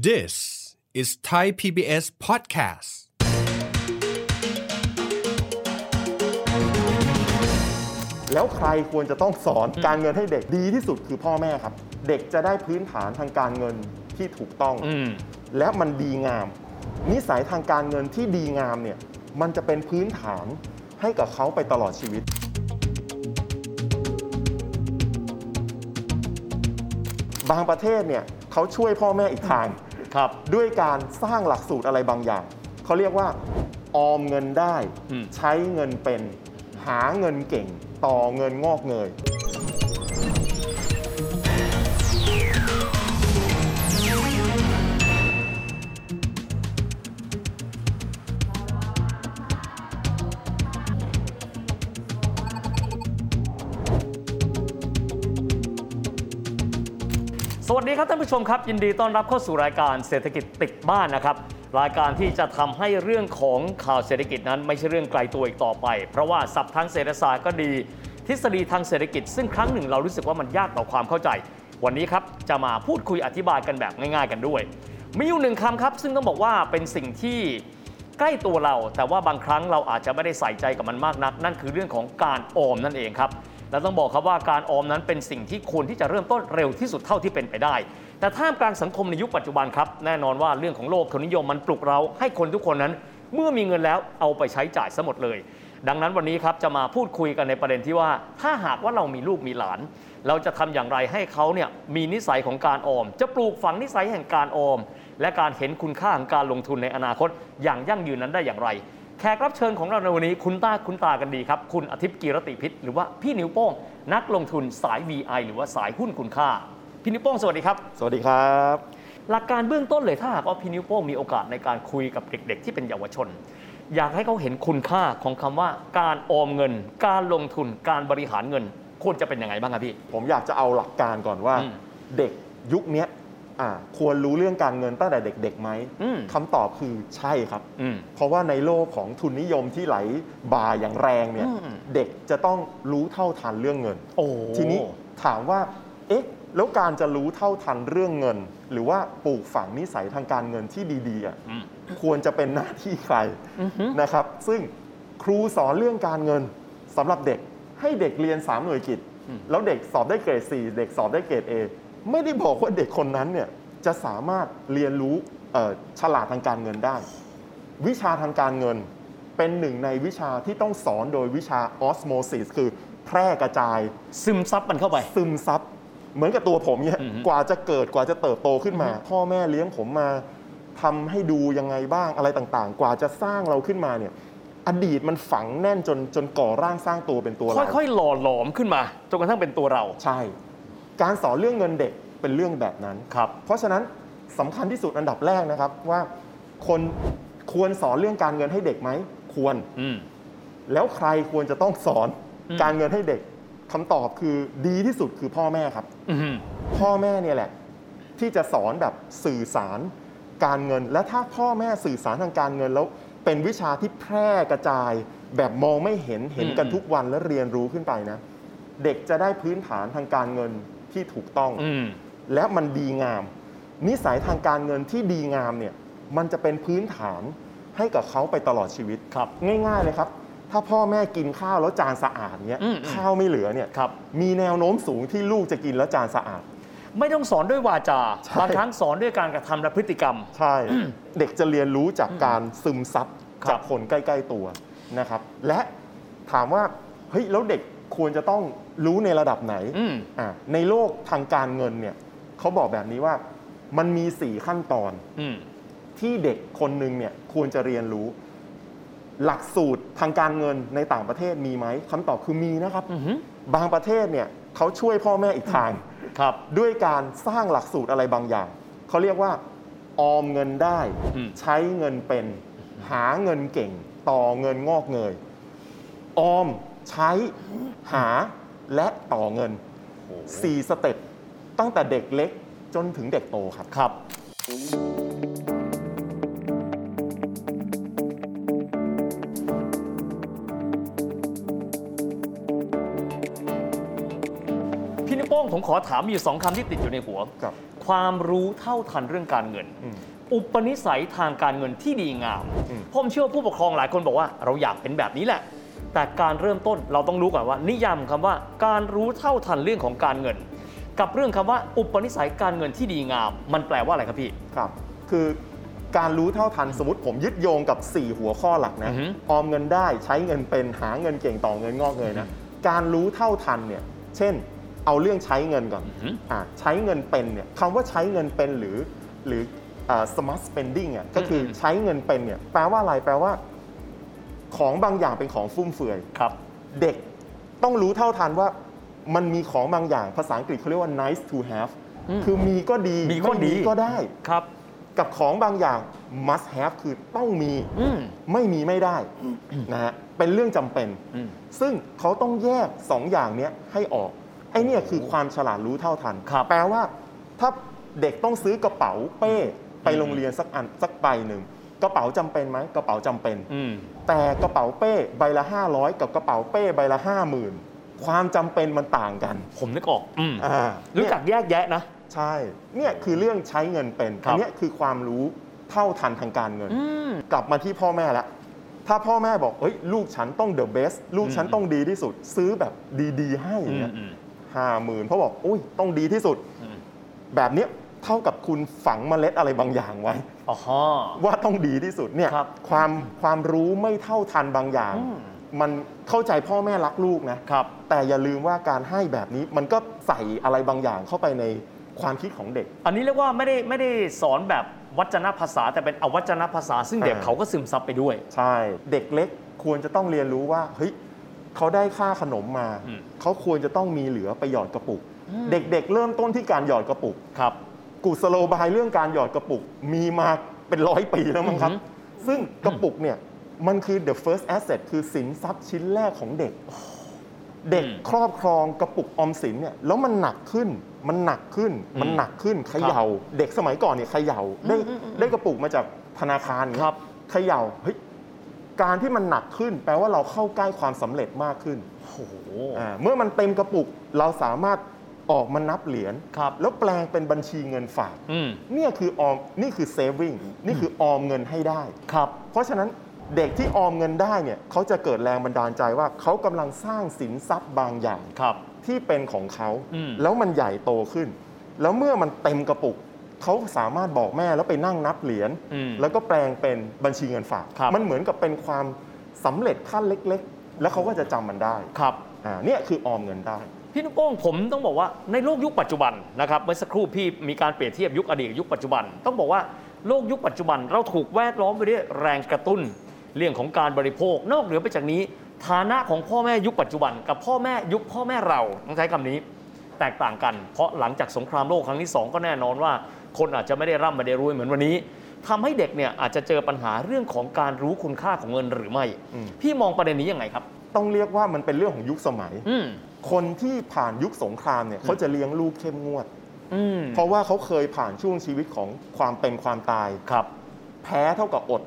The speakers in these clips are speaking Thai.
This is Thai PBS podcast. แล้วใครควรจะต้องสอนการเงินให้เด็กดีที่สุดคือพ่อแม่ครับ เด็กจะได้พื้นฐานทางการเงินที่ถูกต้อง และมันดีงาม นิสัยทางการเงินที่ดีงามเนี่ย มันจะเป็นพื้นฐานให้กับเขาไปตลอดชีวิต บางประเทศเนี่ยเขาช่วยพ่อแม่อีกทางครับ ด้วยการสร้างหลักสูตรอะไรบางอย่าง เขาเรียกว่า ออมเงินได้ อืม ใช้เงินเป็น หาเงินเก่ง ต่อเงินงอกเงย ท่านผู้ชมครับ ยินดีต้อนรับเข้าสู่รายการเศรษฐกิจติดบ้านนะครับ รายการที่จะทำให้เรื่องของข่าวเศรษฐกิจนั้นไม่ใช่เรื่องไกลตัวอีกต่อไป เพราะว่าศัพท์ทางเศรษฐศาสตร์ก็ดี ทฤษฎีทางเศรษฐกิจ ซึ่งครั้งหนึ่งเรารู้สึกว่ามันยากต่อความเข้าใจ วันนี้ครับจะมาพูดคุยอธิบายกันแบบง่าย ๆ กันด้วยมีอยู่หนึ่งคำครับซึ่งต้องบอกว่าเป็นสิ่งที่ใกล้ตัวเรา แต่ว่าบางครั้งเราอาจจะไม่ได้ใส่ใจกับมันมากนัก นั่นคือเรื่องของการออมนั่นเองครับ และต้องบอกครับว่าการออมนั้นเป็นสิ่งที่ควรที่จะเริ่มต้นเร็วที่สุดเท่าที่เป็นไปได้ แต่ท่ามกลางสังคมในยุคปัจจุบันครับแน่นอนว่าเรื่องของโลกทุนนิยมมันปลุกเราให้คนทุกคนนั้น เมื่อมีเงินแล้วเอาไปใช้จ่ายซะหมดเลย ดังนั้นวันนี้ครับจะมาพูดคุยกันในประเด็นที่ว่า ถ้าหากว่าเรามีลูกมีหลาน เราจะทำอย่างไรให้เขาเนี่ยมีนิสัยของการออม จะปลูกฝังนิสัยแห่งการออม และการเห็นคุณค่าของการลงทุนในอนาคตอย่างยั่งยืนนั้นได้อย่างไร แขกรับเชิญของเราในวันนี้คุณตาคุณตากันดีครับ คุณอาทิตย์กีรติพิษหรือว่าพี่นิ้วโป้ง นักลงทุนสาย VI หรือว่าสายหุ้นคุณค่า พี่นิ้วโป้งสวัสดีครับ สวัสดีครับ หลักการเบื้องต้นเลยถ้าหากว่าพี่นิ้วโป้งมีโอกาสในการคุยกับเด็ก ๆ ที่เป็นเยาวชน อยากให้เขาเห็นคุณค่าของคำว่าการออมเงิน การลงทุนการบริหารเงินควรจะเป็นยังไงบ้างครับพี่ ผมอยากจะเอาหลักการก่อนว่าอืมเด็กยุคเนี้ยอ่า ควรรู้เรื่องการเงินตั้งแต่เด็กๆไหมอืมคำตอบคือใช่ครับอืมเพราะว่าในโลกของทุนนิยมที่ไหลบ่าอย่างแรงเนี่ยอืมเด็กจะต้องรู้เท่าทันเรื่องเงินโอ้ทีนี้ถามว่าเอ๊ะแล้วการจะรู้เท่าทันเรื่องเงิน หรือว่าปลูกฝังนิสัยทางการเงินที่ดีๆอะอืมควรจะเป็นหน้าที่ใครอือฮึนะครับ ซึ่งครูสอนเรื่องการเงินสำหรับเด็กให้เด็กเรียน3หน่วยกิจ แล้วเด็กสอบได้เกรด 4 เด็กสอบได้เกรด A ไม่ได้บอกว่าเด็กคนนั้นเนี่ยจะสามารถเรียนรู้เอ่อฉลาดทางการเงินได้ วิชาทางการเงินเป็นหนึ่งในวิชาที่ต้องสอนโดยวิชาออสโมซิสคือแพร่กระจาย ซึมซับมันเข้าไป ซึมซับเหมือนกับตัวผมเนี่ยอือฮึกว่าจะเกิดกว่าจะเติบโตขึ้นมา พ่อแม่เลี้ยงผมมาทำให้ดูยังไงบ้างอะไรต่างๆ กว่าจะสร้างเราขึ้นมาเนี่ยอดีตมันฝังแน่นจนจนก่อร่างสร้างตัวเป็นตัวเราค่อยๆหล่อหลอมขึ้นมาจนกระทั่งเป็นตัวเราใช่ การสอนเรื่องเงินเด็กเป็นเรื่องแบบนั้น ครับ เพราะฉะนั้นสำคัญที่สุดอันดับแรกนะครับว่าคนควรสอนเรื่องการเงินให้เด็กไหมควรอืมแล้วใครควรจะต้องสอนอืมการเงินให้เด็กคำตอบคือดีที่สุดคือพ่อแม่ครับอืมพ่อแม่เนี่ยแหละ ที่จะสอนแบบสื่อสารการเงิน และถ้าพ่อแม่สื่อสารทางการเงินแล้ว เป็นวิชาที่แพร่กระจาย แบบมองไม่เห็นเห็นกันอืมทุกวันและเรียนรู้ขึ้นไปนะ เด็กจะได้พื้นฐานทางการเงิน ที่ถูกต้อง อืม และมันดีงาม นิสัยทางการเงินที่ดีงามเนี่ยมันจะเป็นพื้นฐานให้กับเขาไปตลอดชีวิต ครับ ง่ายๆเลยครับ ถ้าพ่อแม่กินข้าวแล้วจานสะอาดเนี่ยอืมอืม ข้าวไม่เหลือเนี่ยครับ มีแนวโน้มสูงที่ลูกจะกินแล้วจานสะอาด ไม่ต้องสอนด้วยวาจา ใช่ บางครั้งสอนด้วยการกระทำและพฤติกรรม ใช่ เด็กจะเรียนรู้จากการซึมซับครับจากคนใกล้ ๆตัวนะครับ และถามว่าเฮ้ยแล้วเด็ก ควรจะต้องรู้ในระดับไหนอืมอะในโลกทางการเงินเนี่ยเขาบอกแบบนี้ว่ามันมี4ขั้นตอนอืมที่เด็กคนหนึ่งเนี่ยควรจะเรียนรู้ หลักสูตรทางการเงินในต่างประเทศมีไหมคำตอบคือมีนะครับอือฮึบางประเทศเนี่ยเขาช่วยพ่อแม่อีกทางครับด้วยการสร้างหลักสูตรอะไรบางอย่าง เขาเรียกว่า ออมเงินได้อืมใช้เงินเป็น หาเงินเก่ง ต่อเงินงอกเงย ออม ใช้หาและต่อเงิน 4 สเต็ปตั้งแต่เด็กเล็กจนถึงเด็กโตครับครับ พี่นิ้วโป้งผมขอถามมีอยู่สองคำที่ติดอยู่ในหัว ครับ ความรู้เท่าทันเรื่องการเงิน อืม อุปนิสัยทางการเงินที่ดีงาม อืม ผมเชื่อว่าผู้ปกครองหลายคนบอกว่า เราอยากเป็นแบบนี้แหละ แต่การเริ่มต้นเราต้องรู้ก่อนว่า นิยามคำว่าการรู้เท่าทันเรื่องของการเงิน กับเรื่องคำว่าอุปนิสัยการเงินที่ดีงาม มันแปลว่าอะไรครับพี่ครับ คือการรู้เท่าทันสมมติผมยึดโยงกับ 4 หัวข้อหลักนะอือฮึออมเงินได้ใช้เงินเป็นหาเงินเก่งต่อเงินงอกเงยนะการรู้เท่าทันเนี่ยเช่น เอาเรื่องใช้เงินก่อนอือฮึอะใช้เงินเป็นเนี่ยคำว่าใช้เงินเป็นหรือหรืออ่า smart spending อะก็คือใช้เงินเป็นเนี่ยแปลว่าอะไรแปลว่า ของบางอย่างเป็นของฟุ่มเฟือยครับ เด็กต้องรู้เท่าทันว่ามันมีของบางอย่างภาษาอังกฤษเขาเรียกว่า nice to have อืมคือมีก็ดีมีก็ไดีก็ได้ครับ กับของบางอย่าง must have คือต้องมีอืมไม่มีไม่ได้นะฮะเป็นเรื่องจำเป็นอืมซึ่งเขาต้องแยกสองอย่างเนี้ยให้ออก ไอ้เนี่ยคือความฉลาดรู้เท่าทันครับแปลว่าถ้าเด็กต้องซื้อกระเป๋าเป้ไปโรงเรียนสักอันสักใบหนึ่งกระเป๋าจำเป็นไหมกระเป๋าจำเป็นอืม แต่กระเป๋าเป้ใบละ 500 กับกระเป๋าเป้ใบละ 50,000 ความจำเป็นมันต่างกันผมนึกออกอืมอ่ารู้เนี่ยจักแยกแยะนะ ใช่เนี่ยคือเรื่องใช้เงินเป็นครับ อันเนี้ยคือความรู้เท่าทันทางการเงิน อืม กลับมาที่พ่อแม่ละถ้าพ่อแม่บอกเฮ้ยลูกฉันต้อง the best ลูกฉันอืม ต้องดีที่สุด ซื้อแบบดีๆ ให้อย่างเงี้ยอืมห้าหมื่นเพราะบอกอุ้ยต้องดีที่สุด อืม แบบเนี้ยเท่ากับคุณฝังเมล็ดอะไรบางอย่างไว้ อ๋อฮะ ว่าต้องดีที่สุดเนี่ยครับความความรู้ไม่เท่าทันบางอย่าง อืม มันเข้าใจพ่อแม่รักลูกนะ ครับ แต่อย่าลืมว่าการให้แบบนี้มันก็ใส่อะไรบางอย่างเข้าไปในความคิดของเด็ก อันนี้เรียกว่าไม่ได้ไม่ได้สอนแบบวัจนภาษาแต่เป็นอวัจนภาษา ซึ่งเด็กอ่า เขาก็ซึมซับไปด้วย ใช่ เด็กเล็กควรจะต้องเรียนรู้ว่าเฮ้ยเขาได้ค่าขนมมา อืม เขาควรจะต้องมีเหลือไปหยอดกระปุก เด็กๆเริ่มต้นที่การหยอดกระปุก ครับ กุศโลบายเรื่องการหยอดกระปุกมีมาเป็นร้อยปีแล้วมั้งครับอือหืซึ่งกระปุกเนี่ยมันคือ the first asset คือสินทรัพย์ชิ้นแรกของเด็ก เด็กอืมครอบครองกระปุกออมสินเนี่ยแล้วมันหนักขึ้น มันหนักขึ้น มันหนักขึ้นเขย่า เด็กสมัยก่อนเนี่ยเขย่าได้อืมอืมอืมได้กระปุกมาจากธนาคารเนี่ยครับเขย่าเฮ้ยการที่มันหนักขึ้น แปลว่าเราเข้าใกล้ความสำเร็จมากขึ้นโอ้โหอ่าเมื่อมันเต็มกระปุกเราสามารถ ออกมานับเหรียญครับแล้วแปลงเป็นบัญชีเงินฝากอืมเนี่ยคือออมนี่คือ saving นี่คือออมเงินให้ได้ ครับ เพราะฉะนั้นเด็กที่ออมเงินได้เนี่ยเขาจะเกิดแรงบันดาลใจว่าเขากำลังสร้างสินทรัพย์บางอย่าง ครับ ที่เป็นของเขา อืม แล้วมันใหญ่โตขึ้น แล้วเมื่อมันเต็มกระปุก เขาสามารถบอกแม่แล้วไปนั่งนับเหรียญ อืม แล้วก็แปลงเป็นบัญชีเงินฝาก ครับ มันเหมือนกับเป็นความสำเร็จขั้นเล็ก ๆ แล้วเขาก็จะจำมันได้ครับ อ่าเนี่ยคือออมเงินได้ พี่นุกโป้งผมต้องบอกว่าในโลกยุคปัจจุบันนะครับเมื่อสักครู่พี่มีการเปรียบเทียบยุคอดีตกับยุคปัจจุบัน ต้องบอกว่าโลกยุคปัจจุบัน เราถูกแวดล้อมไปด้วยแรงกระตุ้น เรื่องของการบริโภค นอกเหนือไปจากนี้ ฐานะของพ่อแม่ยุคปัจจุบัน กับพ่อแม่ยุคพ่อแม่เราต้องใช้คำนี้ แตกต่างกัน เพราะหลังจากสงครามโลกครั้งที่สองก็แน่นอนว่า คนอาจจะไม่ได้ร่ำไม่ได้รวยเหมือนวันนี้ทำให้เด็กเนี่ยอาจจะเจอปัญหาเรื่องของการรู้คุณค่าของเงินหรือไม่อืมพี่มองประเด็นนี้ยังไงครับ ต้องเรียกว่ามันเป็นเรื่องของยุคสมัยอืม คนที่ผ่านยุคสงครามเนี่ยเขาจะเลี้ยงลูกเข้มงวด อืมเพราะว่าเขาเคยผ่านช่วงชีวิตของความเป็นความตาย ครับ แพ้เท่ากับอด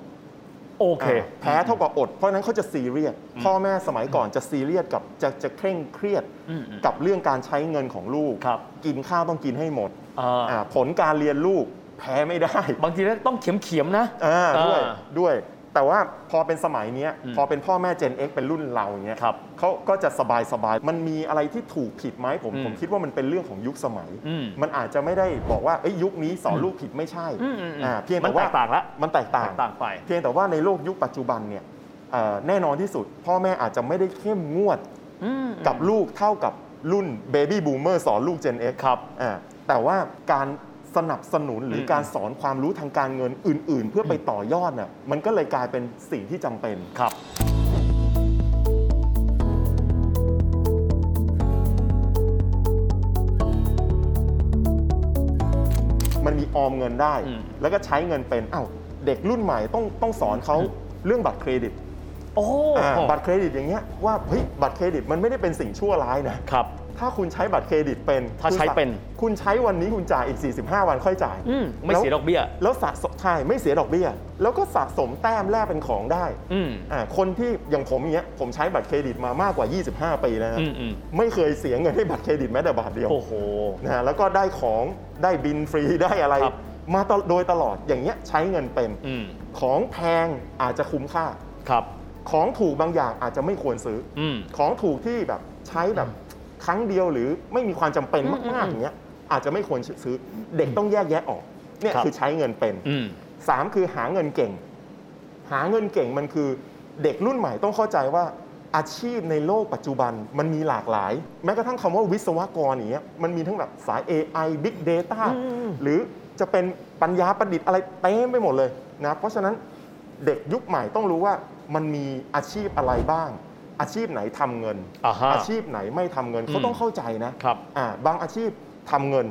โอเคอ่าแพ้เท่ากับอด เพราะฉะนั้นเขาจะซีเรียสพ่อแม่สมัยก่อนจะซีเรียสกับจะจะเคร่งเครียดอืมอืมกับเรื่องการใช้เงินของลูก ครับ กินข้าวต้องกินให้หมดอ่าอ่าผลการเรียนลูกแพ้ไม่ได้ บางทีแล้วต้องเขียมๆนะ อ่าด้วยอ่าด้วย แต่ว่าพอเป็นสมัยเนี้ยอืมพอเป็นพ่อแม่ Gen X เป็นรุ่นเราเนี้ยครับเขาก็จะสบายสบายมันมีอะไรที่ถูกผิดไหมผมอืมผมคิดว่ามันเป็นเรื่องของยุคสมัยอืมมันอาจจะไม่ได้บอกว่าเอ้ยยุคนี้สอนลูกผิดไม่ใช่อืมอืมอืมอ่าเพียงมัแต่นว่าแตกต่างละมันแตกต่างแตกต่างไป เพียงแต่ว่าในโลกยุคปัจจุบันเนี่ยเอ่อแน่นอนที่สุด พ่อแม่อาจจะไม่ได้เข้มงวดอืมกับลูกเท่ากับรุ่น baby boomer สอนลูก Gen X ครับอ่าแต่ว่าการ สนับสนุนหรืออมการสอนความรู้ทางการเงินอื่น ๆ เพื่อไปต่อยอดน่ะมันก็เลยกลายเป็นสิ่งที่จำเป็น ครับ มันมีออมเงินได้ อืม แล้วก็ใช้เงินเป็นอ้าวเด็กรุ่นใหม่ต้องต้องสอนเขาเรื่องบัตรเครดิตโอ้อ่าบัตรเครดิตอย่างเงี้ยว่าเฮ้ยบัตรเครดิตมันไม่ได้เป็นสิ่งชั่วร้ายนะ ครับ ถ้าคุณใช้บัตรเครดิตเป็นถ้าใช้เป็น คุณใช้วันนี้คุณจ่ายอีก 45 วันค่อยจ่ายอืมไม่เสียดอกเบี้ย แล้วสะสมใช่ไม่เสียดอกเบี้ย แล้วก็สะสมแต้มแลกเป็นของได้อืมอ่าคนที่อย่างผมอย่างเงี้ยผมใช้บัตรเครดิตมามากกว่า 25 ปีแล้วนะอืมอืมไม่เคยเสียเงินให้บัตรเครดิตแม้แต่บาทเดียวโอ้โหนะฮะแล้วก็ได้ของได้บินฟรีได้อะไรครับมาตลโดยตลอดอย่างเงี้ยใช้เงินเป็นอืมของแพงอาจจะคุ้มค่าครับ ของถูกบางอย่างอาจจะไม่ควรซื้ออืมของถูกที่แบบใช้แบบ ครั้งเดียวหรือไม่มีความจำเป็นอืมมากอืมๆอย่างเงี้ยอาจจะไม่ควรซื้อเด็กต้องแยกแยะออกเนี่ยครับคือใช้เงินเป็นอืมสามคือหาเงินเก่ง หาเงินเก่งมันคือเด็กรุ่นใหม่ต้องเข้าใจว่าอาชีพในโลกปัจจุบันมันมีหลากหลาย แม้กระทั่งคำว่าวิศวกรอย่างเงี้ยมันมีทั้งแบบสาย AI Big Data หรือจะเป็นปัญญาประดิษฐ์อะไรเต็มไปหมดเลยนะเพราะฉะนั้นเด็กยุคใหม่ต้องรู้ว่ามันมีอาชีพอะไรบ้าง อาชีพไหนทำเงินอ่าฮะอาชีพไหนไม่ทำเงินเขาอืมต้องเข้าใจนะครับอ่าบางอาชีพทำเงิน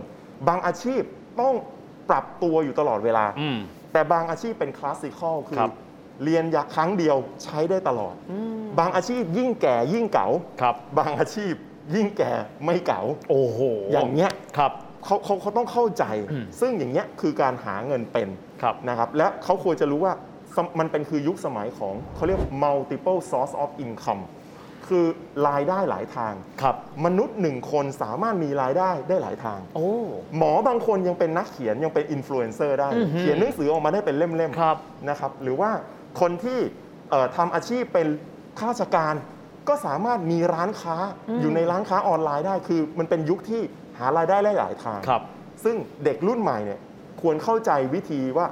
บางอาชีพต้องปรับตัวอยู่ตลอดเวลาอืมแต่บางอาชีพเป็นคลาสสิคอลคือครับเรียนอยากครั้งเดียวใช้ได้ตลอด บางอาชีพยิ่งแก่ยิ่งเก๋าครับบางอาชีพยิ่งแก่ไม่เก๋าโอ้โหอย่างเงี้ยครับเขาเขาเขาต้องเข้าใจอืมซึ่งอย่างเงี้ยคือการหาเงินเป็นครับนะครับ และเขาควรจะรู้ว่าส มมันเป็นคือยุคสมัยของเขาเรียก multiple source of income คือรายได้หลายทาง ครับ มนุษย์หนึ่งคนสามารถมีรายได้ได้หลายทาง โอ้ หมอบางคนยังเป็นนักเขียนยังเป็นอินฟลูเอนเซอร์ได้ อือหือเขียนหนังสือออกมาได้เป็นเล่มครับ ๆนะครับ หรือว่าคนที่เอ่อทำอาชีพเป็นข้าราชการ ก็สามารถมีร้านค้าอยู่ในร้านค้าออนไลน์ได้ คือมันเป็นยุคที่หารายได้ได้หลายทาง ครับ ซึ่งเด็กรุ่นใหม่เนี่ยควรเข้าใจวิธีว่า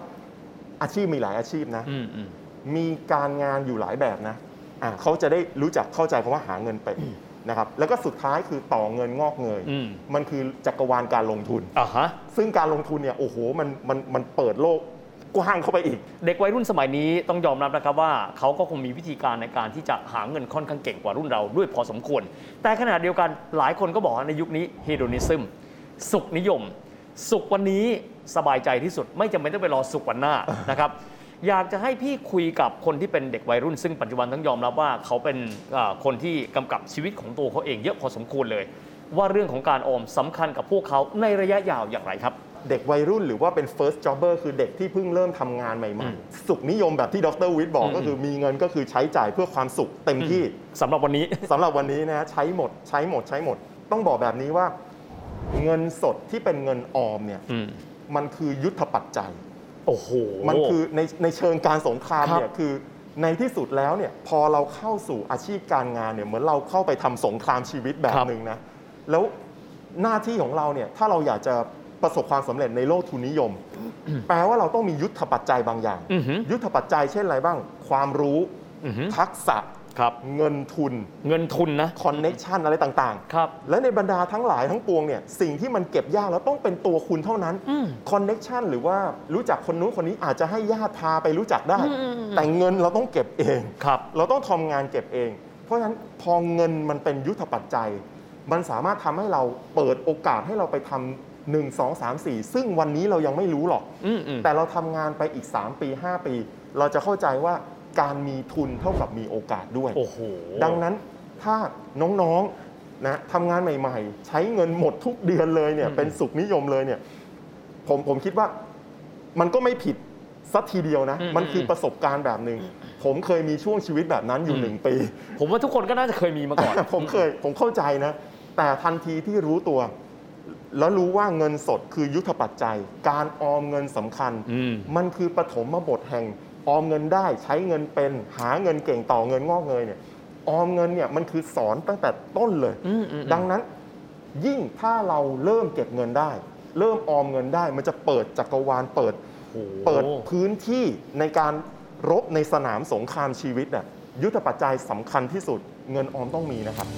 อาชีพมีหลายอาชีพนะอืมอืมมีการงานอยู่หลายแบบนะอะเขาจะได้รู้จักเข้าใจคำว่าหาเงินเป็นนะครับแล้วก็สุดท้ายคือต่อเงินงอกเงยอืมมันคือจักรวาลการลงทุนอ่าฮะซึ่งการลงทุนเนี่ยโอ้โหมันมันมันเปิดโลกกว้างเข้าไปอีก เด็กวัยรุ่นสมัยนี้ต้องยอมรับนะครับว่าเขาก็คงมีวิธีการในการที่จะหาเงินค่อนข้างเก่งกว่ารุ่นเราด้วยพอสมควร แต่ขณะเดียวกันหลายคนก็บอกว่าในยุคนี้เฮโดนิซึมสุขนิยม สุขวันนี้ สบายใจที่สุด ไม่จำเป็นต้องไปรอสุขวันหน้านะครับอยากจะให้พี่คุยกับคนที่เป็นเด็กวัยรุ่น ซึ่งปัจจุบันต้องยอมรับว่าเขาเป็นเอ่อคนที่กำกับชีวิตของตัวเขาเองเยอะพอสมควรเลย ว่าเรื่องของการออมสำคัญกับพวกเขาในระยะยาวอย่างไรครับเด็กวัยรุ่นหรือว่าเป็น first jobber คือเด็กที่เพิ่งเริ่มทำงานใหอืม่มๆสุขนิยมแบบที่ดรวิทย์บอกอืมก็คือมีเงินก็คือใช้จ่ายเพื่อความสุขเต็มที่สำหรับวันนี้สำหรับวันนี้นะใช้หมดใช้หมดใช้หมด ต้องบอกแบบนี้ว่า เงินสดที่เป็นเงินออมเนี่ยอื มมันคือยุทธปัจจัย โอ้โห มันคือในในเชิงการสงครามครับ เนี่ยคือในที่สุดแล้วเนี่ยพอเราเข้าสู่อาชีพการงานเนี่ยเหมือนเราเข้าไปทำสงครามชีวิตแบบหนึ่งนะแล้วหน้าที่ของเราเนี่ยถ้าเราอยากจะประสบความสำเร็จในโลกทุนนิยม แปลว่าเราต้องมียุทธปัจจัยบางอย่าง อือหือ ยุทธปัจจัยเช่นอะไรบ้าง ความรู้ อือหือ ทักษะ ครับเงินทุนเงินทุนนะ connection อะไรต่างครับๆและในบรรดาทั้งหลายทั้งปวงเนี่ยสิ่งที่มันเก็บยากแล้วต้องเป็นตัวคุณเท่านั้นอืม connection หรือว่ารู้จักคนนู้นคนนี้อาจจะให้ญาติพาไปรู้จักได้อืมแต่เงินเราต้องเก็บเองครับ เราต้องทำงานเก็บเอง เพราะฉะนั้นพอเงินมันเป็นยุทธปัจจัย มันสามารถทำให้เราเปิดโอกาสให้เราไปทำหนึ่งสองสามสี่ซึ่งวันนี้เรายังไม่รู้หรอกอืมอืมแต่เราทำงานไปอีก 3 ปี 5 ปี เราจะเข้าใจว่า การมีทุนเท่ากับมีโอกาสด้วย โอ้โห ดังนั้นถ้าน้องๆนะทำงานใหม่ๆ ใช้เงินหมดทุกเดือนเลยเนี่ยอืมเป็นสุขนิยมเลยเนี่ยผมผมคิดว่ามันก็ไม่ผิดสัทีเดียวนะมันคือประสบการณ์แบบหนึ่งผมเคยมีช่วงชีวิตแบบนั้นอยู่หนึ่งปี ผมว่าทุกคนก็น่าจะเคยมีมาก่อน ผมเคยผมเข้าใจนะ แต่ทันทีที่รู้ตัว แล้วรู้ว่าเงินสดคือยุทธปัจจัย การออมเงินสำคัญ อืม มันคือปฐมบทแห่ง ออมเงินได้ใช้เงินเป็นหาเงินเก่งต่อเงินงอกเงยเนี่ยออมเงินเนี่ยมันคือสอนตั้งแต่ต้นเลยอืมอืมดังนั้น ยิ่งถ้าเราเริ่มเก็บเงินได้ เริ่มออมเงินได้ มันจะเปิดจักรวาลเปิดโอ้โหเปิดพื้นที่ในการรบในสนามสงครามชีวิตน่ะยุทธปัจจัยสำคัญที่สุดเงินออมต้องมีนะครับ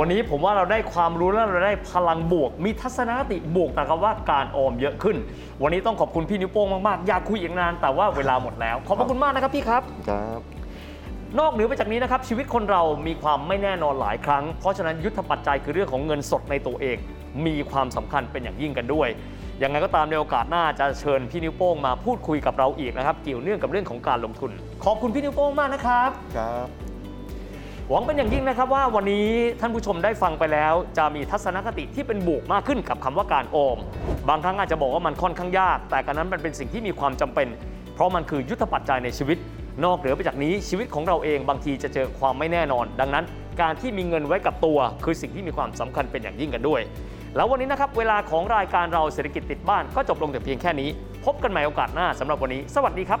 วันนี้ผมว่าเราได้ความรู้และเราได้พลังบวก มีทัศนคติบวกนะครับว่าการออมเยอะขึ้น วันนี้ต้องขอบคุณพี่นิ้วโป้งมากๆ อยากคุยอีกนาน แต่ว่าเวลาหมดแล้ว ขอบพระคุณมากนะครับพี่ครับ ครับ นอกเหนือไปจากนี้นะครับชีวิตคนเรามีความไม่แน่นอนหลายครั้ง เพราะฉะนั้นยุทธปัจจัยคือเรื่องของเงินสดในตัวเอง มีความสำคัญเป็นอย่างยิ่งกันด้วยยังไงก็ตามในโอกาสหน้าจะเชิญพี่นิ้วโป้งมาพูดคุยกับเราอีกนะครับ เกี่ยวเนื่องกับเรื่องของการลงทุน ขอบคุณพี่นิ้วโป้งมากนะครับ ครับ หวังเป็นอย่างยิ่งนะครับว่าวันนี้ท่านผู้ชมได้ฟังไปแล้ว จะมีทัศนคติที่เป็นบวกมากขึ้นกับคำว่าการออม บางครั้งอาจจะบอกว่ามันค่อนข้างยาก แต่การนั้นมันเป็นสิ่งที่มีความจำเป็น เพราะมันคือยุทธปัจจัยในชีวิต นอกเหนือไปจากนี้ชีวิตของเราเองบางทีจะเจอความไม่แน่นอน ดังนั้น การที่มีเงินไว้กับตัว คือสิ่งที่มีความสำคัญเป็นอย่างยิ่งกันด้วย แล้ววันนี้นะครับเวลาของรายการเราเศรษฐกิจติดบ้านก็จบลงแต่เพียงแค่นี้ พบกันใหม่โอกาสหน้าสำหรับวันนี้ สวัสดีครับ